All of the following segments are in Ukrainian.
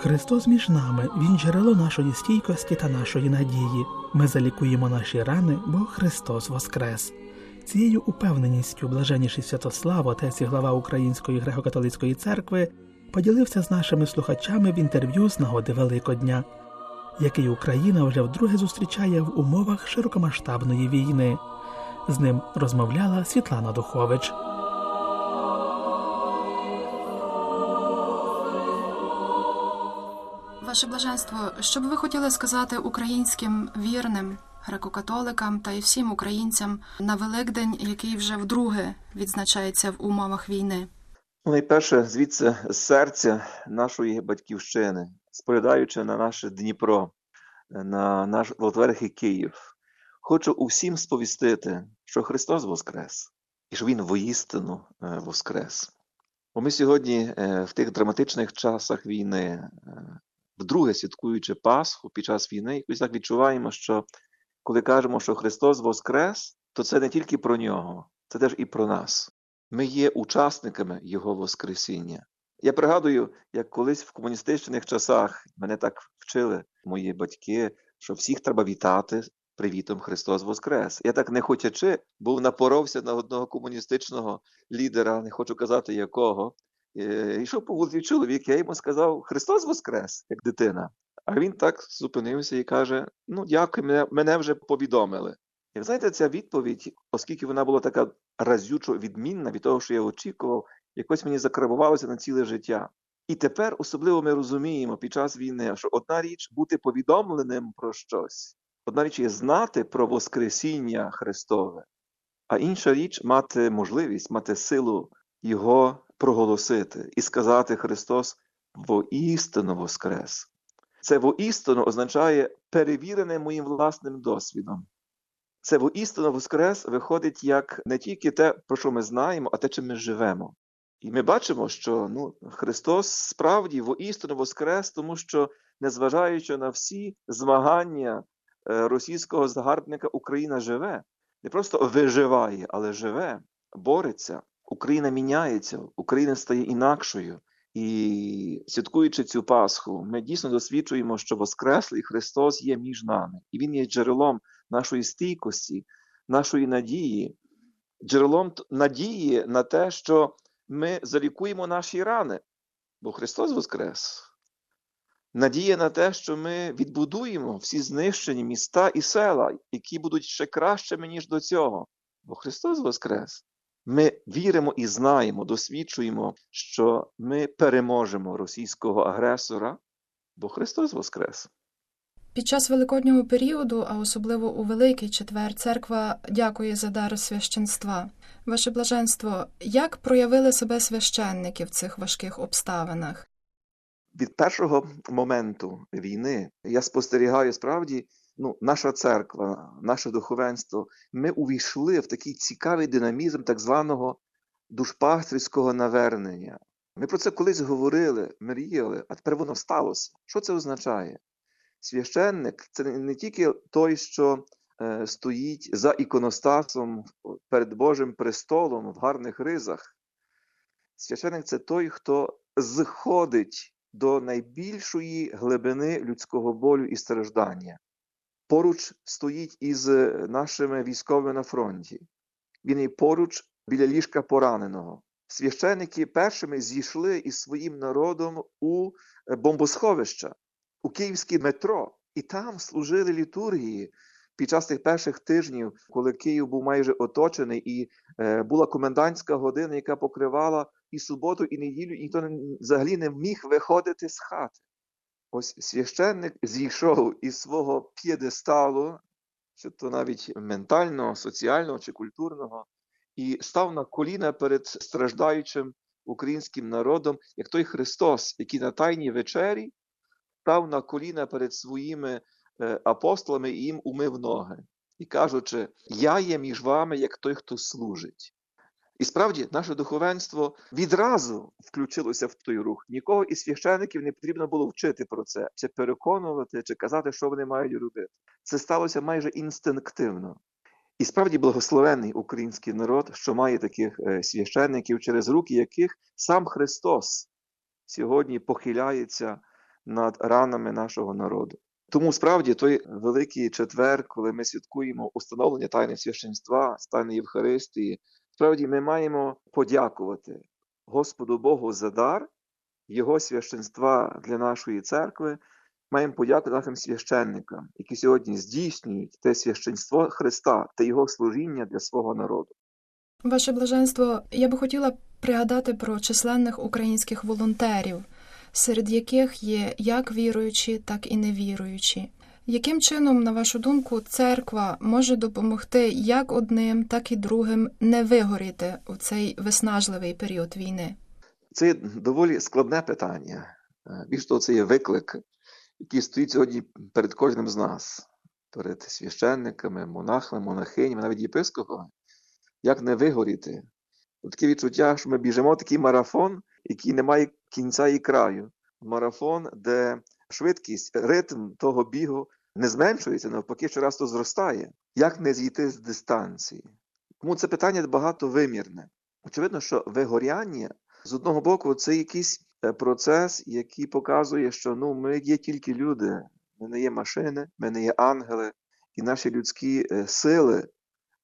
Христос між нами, Він джерело нашої стійкості та нашої надії. Ми залікуємо наші рани, бо Христос Воскрес. Цією упевненістю блаженніший Святослав, отець і глава Української греко-католицької церкви, поділився з нашими слухачами в інтерв'ю з нагоди Великодня, який Україна вже вдруге зустрічає в умовах широкомасштабної війни. З ним розмовляла Світлана Духович. Ваше блаженство, що б ви хотіли сказати українським вірним, греко-католикам та й всім українцям на Великдень, який вже вдруге відзначається в умовах війни? Найперше, звідси з серця нашої батьківщини, споглядаючи на наше Дніпро, на наш Волтверхий Київ, хочу усім сповістити, що Христос Воскрес і що Він воістину е, Воскрес. Бо ми сьогодні е, в тих драматичних часах війни, е, вдруге святкуючи Пасху під час війни, якось так відчуваємо, що коли кажемо, що Христос Воскрес, то це не тільки про нього, це теж і про нас. Ми є учасниками Його Воскресіння. Я пригадую, як колись в комуністичних часах мене так вчили мої батьки, що всіх треба вітати привітом Христос Воскрес. Я так не хотячи, був напоровся на одного комуністичного лідера, не хочу казати якого. Е, Йшов по вулиці чоловік, я йому сказав Христос Воскрес, як дитина. А він так зупинився і каже: Ну, дякую, мене, мене вже повідомили. І ви знаєте, ця відповідь, оскільки вона була така разючо відмінна від того, що я очікував, якось мені закарбувалося на ціле життя. І тепер особливо ми розуміємо під час війни, що одна річ бути повідомленим про щось, одна річ є знати про Воскресіння Христове, а інша річ мати можливість, мати силу Його проголосити і сказати Христос воістину Воскрес. Це воістину означає перевірене моїм власним досвідом. Це воістину Воскрес виходить як не тільки те, про що ми знаємо, а те, чим ми живемо. І ми бачимо, що ну, Христос справді воістину Воскрес, тому що, незважаючи на всі змагання е, російського загарбника, Україна живе. Не просто виживає, але живе, бореться. Україна міняється, Україна стає інакшою. І святкуючи цю Пасху, ми дійсно досвідчуємо, що Воскреслий Христос є між нами, і Він є джерелом нашої стійкості, нашої надії, джерелом надії на те, що ми залікуємо наші рани, бо Христос Воскрес. Надія на те, що ми відбудуємо всі знищені міста і села, які будуть ще кращими, ніж до цього, бо Христос Воскрес. Ми віримо і знаємо, досвідчуємо, що ми переможемо російського агресора, бо Христос Воскрес. Під час великоднього періоду, а особливо у Великий Четвер, церква дякує за дар священства. Ваше блаженство, як проявили себе священники в цих важких обставинах? Від першого моменту війни я спостерігаю справді, ну, наша церква, наше духовенство, ми увійшли в такий цікавий динамізм так званого душпастерського навернення. Ми про це колись говорили, мріяли, а тепер воно сталося. Що це означає? Священник це не тільки той, що е, стоїть за іконостасом перед Божим престолом в гарних ризах. Священник це той, хто зходить до найбільшої глибини людського болю і страждання. Поруч стоїть із нашими військовими на фронті. Він і поруч біля ліжка пораненого. Священники першими зійшли із своїм народом у бомбосховища, у київське метро, і там служили літургії під час тих перших тижнів, коли Київ був майже оточений, і е, була комендантська година, яка покривала і суботу, і неділю, і ніхто взагалі не міг виходити з хати. Ось священник зійшов із свого п'єдесталу, чи то навіть ментального, соціального чи культурного, і став на коліна перед страждаючим українським народом, як той Христос, який на Тайній вечері став на коліна перед своїми апостолами і їм умив ноги, і кажучи: Я є між вами як той, хто служить. І справді наше духовенство відразу включилося в той рух. Нікого із священиків не потрібно було вчити про це, чи переконувати, чи казати, що вони мають робити. Це сталося майже інстинктивно. І справді благословений український народ, що має таких священників, через руки яких сам Христос сьогодні похиляється над ранами нашого народу. Тому справді той великий четвер, коли ми святкуємо установлення тайни священства, тайни Євхаристії, справді ми маємо подякувати Господу Богу за дар Його священства для нашої церкви. Маємо подякувати нашим священникам, які сьогодні здійснюють те священство Христа та Його служіння для свого народу. Ваше блаженство, я би хотіла пригадати про численних українських волонтерів, серед яких є як віруючі, так і невіруючі. Яким чином, на вашу думку, церква може допомогти як одним, так і другим не вигоріти у цей виснажливий період війни? Це доволі складне питання. Е, Більш того, це є виклик, який стоїть сьогодні перед кожним з нас, перед священниками, монахами, монахинями, навіть єпископами. Як не вигоріти? Таке відчуття, що ми біжимо такий марафон, який не має кінця і краю. Марафон, де швидкість, ритм того бігу не зменшується, навпаки, щораз то зростає. Як не зійти з дистанції? Тому це питання багатовимірне. Очевидно, що вигоряння з одного боку це якийсь е, процес, який показує, що ну, ми є тільки люди, ми не є машини, ми не є ангели, і наші людські е, сили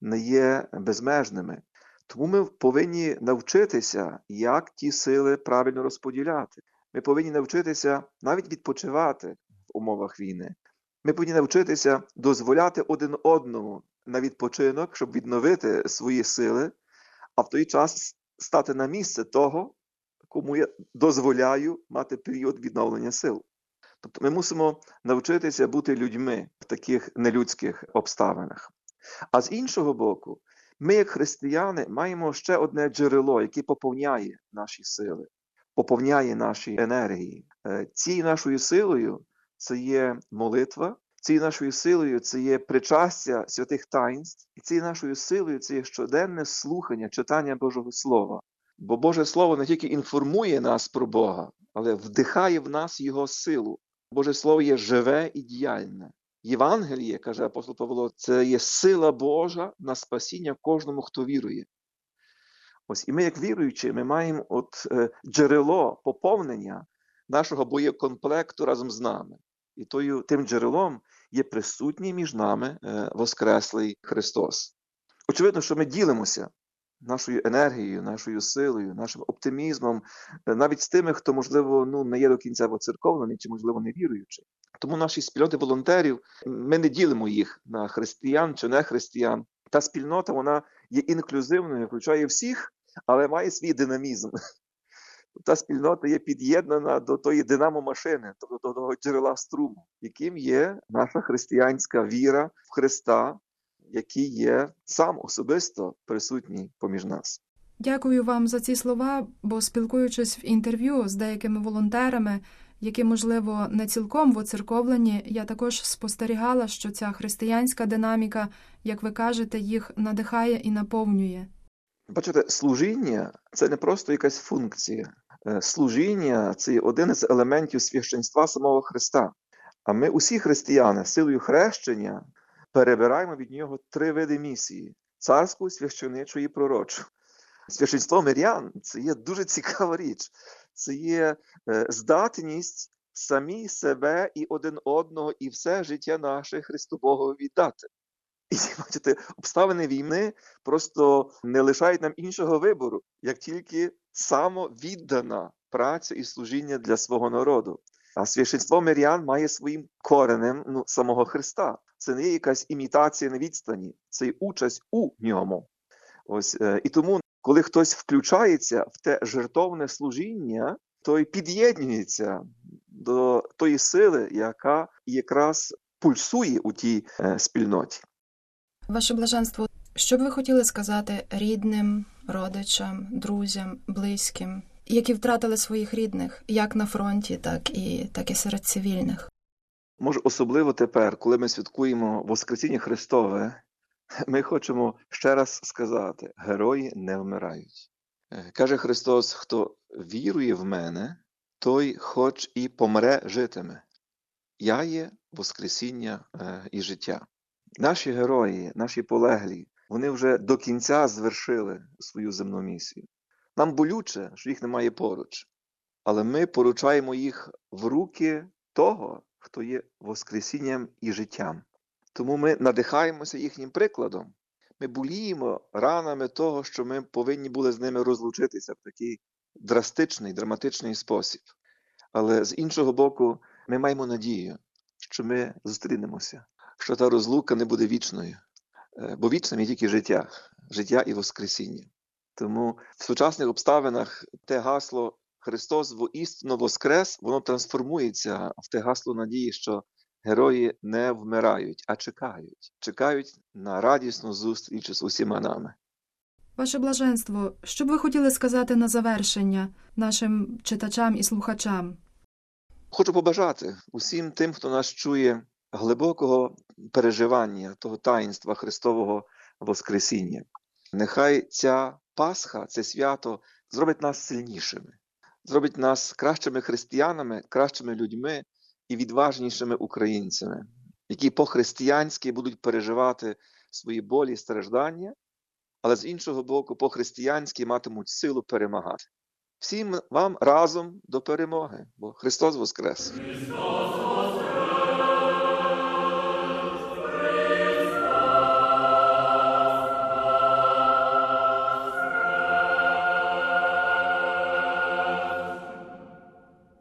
не є безмежними. Тому ми повинні навчитися, як ті сили правильно розподіляти. Ми повинні навчитися навіть відпочивати в умовах війни. Ми повинні навчитися дозволяти один одному на відпочинок, щоб відновити свої сили, а в той час стати на місце того, кому я дозволяю мати період відновлення сил. Тобто ми мусимо навчитися бути людьми в таких нелюдських обставинах. А з іншого боку, ми, як християни, маємо ще одне джерело, яке поповняє наші сили, поповняє наші енергії. Е, Цією нашою силою це є молитва, цією нашою силою це є причастя святих таїнств, і цією нашою силою це є щоденне слухання, читання Божого Слова. Бо Боже Слово не тільки інформує нас про Бога, але вдихає в нас Його силу. Боже Слово є живе і діяльне. Євангеліє, каже апостол Павло, це є сила Божа на спасіння кожному, хто вірує. Ось і ми, як віруючі, ми маємо от е, джерело поповнення нашого боєкомплекту разом з нами. І тою, тим джерелом є присутній між нами е, Воскреслий Христос. Очевидно, що ми ділимося нашою енергією, нашою силою, нашим оптимізмом, е, навіть з тими, хто, можливо, ну, не є до кінця воцерковлений чи, можливо, не віруючий. Тому наші спільноти волонтерів ми не ділимо їх на християн чи не християн. Та спільнота вона є інклюзивною, включає всіх, але має свій динамізм. Та спільнота є під'єднана до тої динамо-машини, тобто до того джерела струму, яким є наша християнська віра в Христа, який є сам особисто присутній поміж нас. Дякую вам за ці слова, бо спілкуючись в інтерв'ю з деякими волонтерами, які, можливо, не цілком воцерковлені, я також спостерігала, що ця християнська динаміка, як ви кажете, їх надихає і наповнює. Бачите, служіння це не просто якась функція. Е, Служіння це один із елементів священства самого Христа. А ми, усі християни, силою хрещення перебираємо від нього три види місії: царську, священичу і пророчу. Священство мирян це є дуже цікава річ. Це є е, здатність самі себе і один одного, і все життя наше Христу Богу віддати. І бачите, обставини війни просто не лишають нам іншого вибору, як тільки самовіддана праця і служіння для свого народу. А священство мирян має своїм коренем ну, самого Христа. Це не є якась імітація на відстані, це є участь у ньому. Ось е, і тому, коли хтось включається в те жертовне служіння, той під'єднується до тої сили, яка якраз пульсує у тій е, спільноті. Ваше блаженство, що б ви хотіли сказати рідним, родичам, друзям, близьким, які втратили своїх рідних, як на фронті, так і, так і серед цивільних? Може, особливо тепер, коли ми святкуємо Воскресіння Христове, ми хочемо ще раз сказати: герої не вмирають. Е, Каже Христос: хто вірує в мене, той хоч і помре житиме. Я є Воскресіння е, і життя. Наші герої, наші полеглі, вони вже до кінця звершили свою земну місію. Нам болюче, що їх немає поруч, але ми поручаємо їх в руки того, хто є Воскресінням і життям. Тому ми надихаємося їхнім прикладом. Ми боліємо ранами того, що ми повинні були з ними розлучитися в такий драстичний, драматичний спосіб. Але з іншого боку, ми маємо надію, що ми зустрінемося, що та розлука не буде вічною, Е, бо вічним є тільки життя, життя і Воскресіння. Тому в сучасних обставинах те гасло Христос воістину воскрес, воно трансформується в те гасло надії, що герої не вмирають, а чекають, чекають на радісну зустріч з усіма нами. Ваше блаженство, що б ви хотіли сказати на завершення нашим читачам і слухачам? Хочу побажати усім тим, хто нас чує, глибокого переживання того таїнства Христового Воскресіння. Нехай ця Пасха, це свято зробить нас сильнішими, зробить нас кращими християнами, кращими людьми і відважнішими українцями, які по-християнськи будуть переживати свої болі і страждання, але з іншого боку, по-християнськи матимуть силу перемагати. Всім вам разом до перемоги, бо Христос Воскрес! Христос